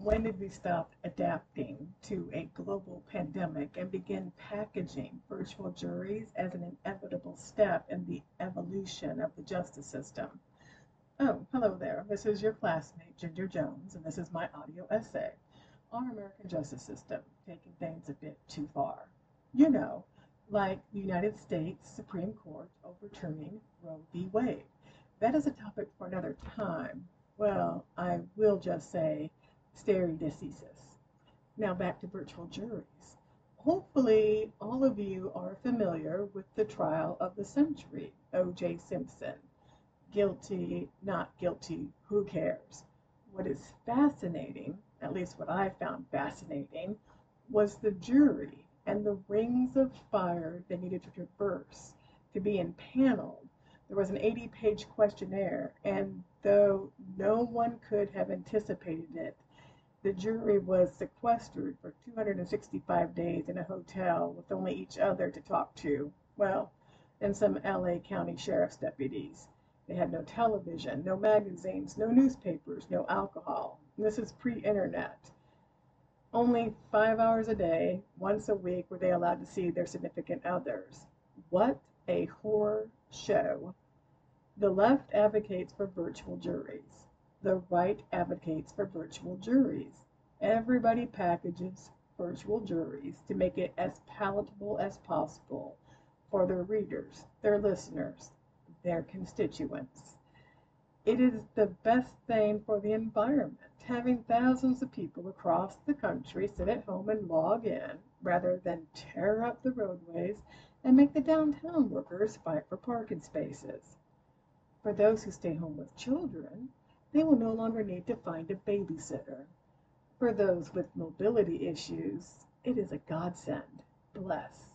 When did we stop adapting to a global pandemic and begin packaging virtual juries as an inevitable step in the evolution of the justice system? Oh, hello there. This is your classmate, Ginger Jones, and this is my audio essay on American justice system, taking things a bit too far. You know, like the United States Supreme Court overturning Roe v. Wade. That is a topic for another time. Well, I will just say stare decisis. Now back to virtual juries. Hopefully, all of you are familiar with the trial of the century, O.J. Simpson. Guilty, not guilty, who cares? What is fascinating, at least what I found fascinating, was the jury and the rings of fire they needed to traverse to be impaneled. There was an 80 page questionnaire, and though no one could have anticipated it, the jury was sequestered for 265 days in a hotel with only each other to talk to. Well, and some LA County Sheriff's deputies. They had no television, no magazines, no newspapers, no alcohol. This is pre internet. Only five hours a day, once a week, were they allowed to see their significant others. What a horror show. The left advocates for virtual juries. The right advocates for virtual juries. Everybody packages virtual juries to make it as palatable as possible for their readers, their listeners, their constituents. It is the best thing for the environment, having thousands of people across the country sit at home and log in rather than tear up the roadways and make the downtown workers fight for parking spaces. For those who stay home with children, they will no longer need to find a babysitter. For those with mobility issues, it is a godsend. Bless.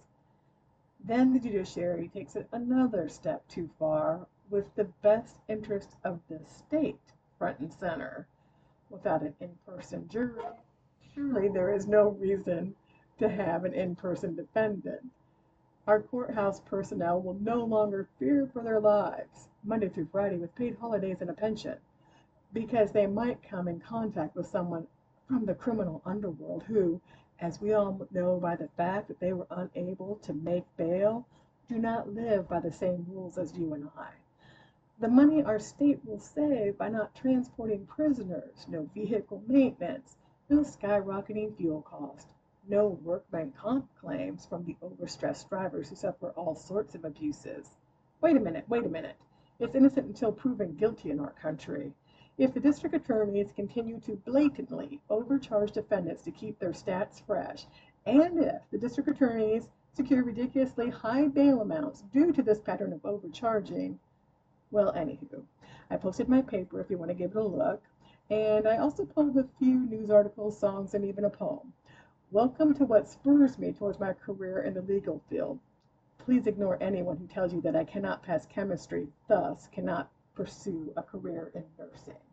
Then the judiciary takes it another step too far with the best interest of the state front and center. Without an in person jury, surely there is no reason to have an in person defendant. Our courthouse personnel will no longer fear for their lives, Monday through Friday, with paid holidays and a pension because they might come in contact with someone from the criminal underworld who, as we all know by the fact that they were unable to make bail, do not live by the same rules as you and I. The money our state will save by not transporting prisoners, no vehicle maintenance, no skyrocketing fuel cost, no workman comp claims from the overstressed drivers who suffer all sorts of abuses. Wait a minute, wait a minute. It's innocent until proven guilty in our country. If the district attorneys continue to blatantly overcharge defendants to keep their stats fresh, and if the district attorneys secure ridiculously high bail amounts due to this pattern of overcharging, well, anywho, I posted my paper if you want to give it a look, and I also pulled a few news articles, songs, and even a poem. Welcome to what spurs me towards my career in the legal field. Please ignore anyone who tells you that I cannot pass chemistry, thus cannot pursue a career in nursing.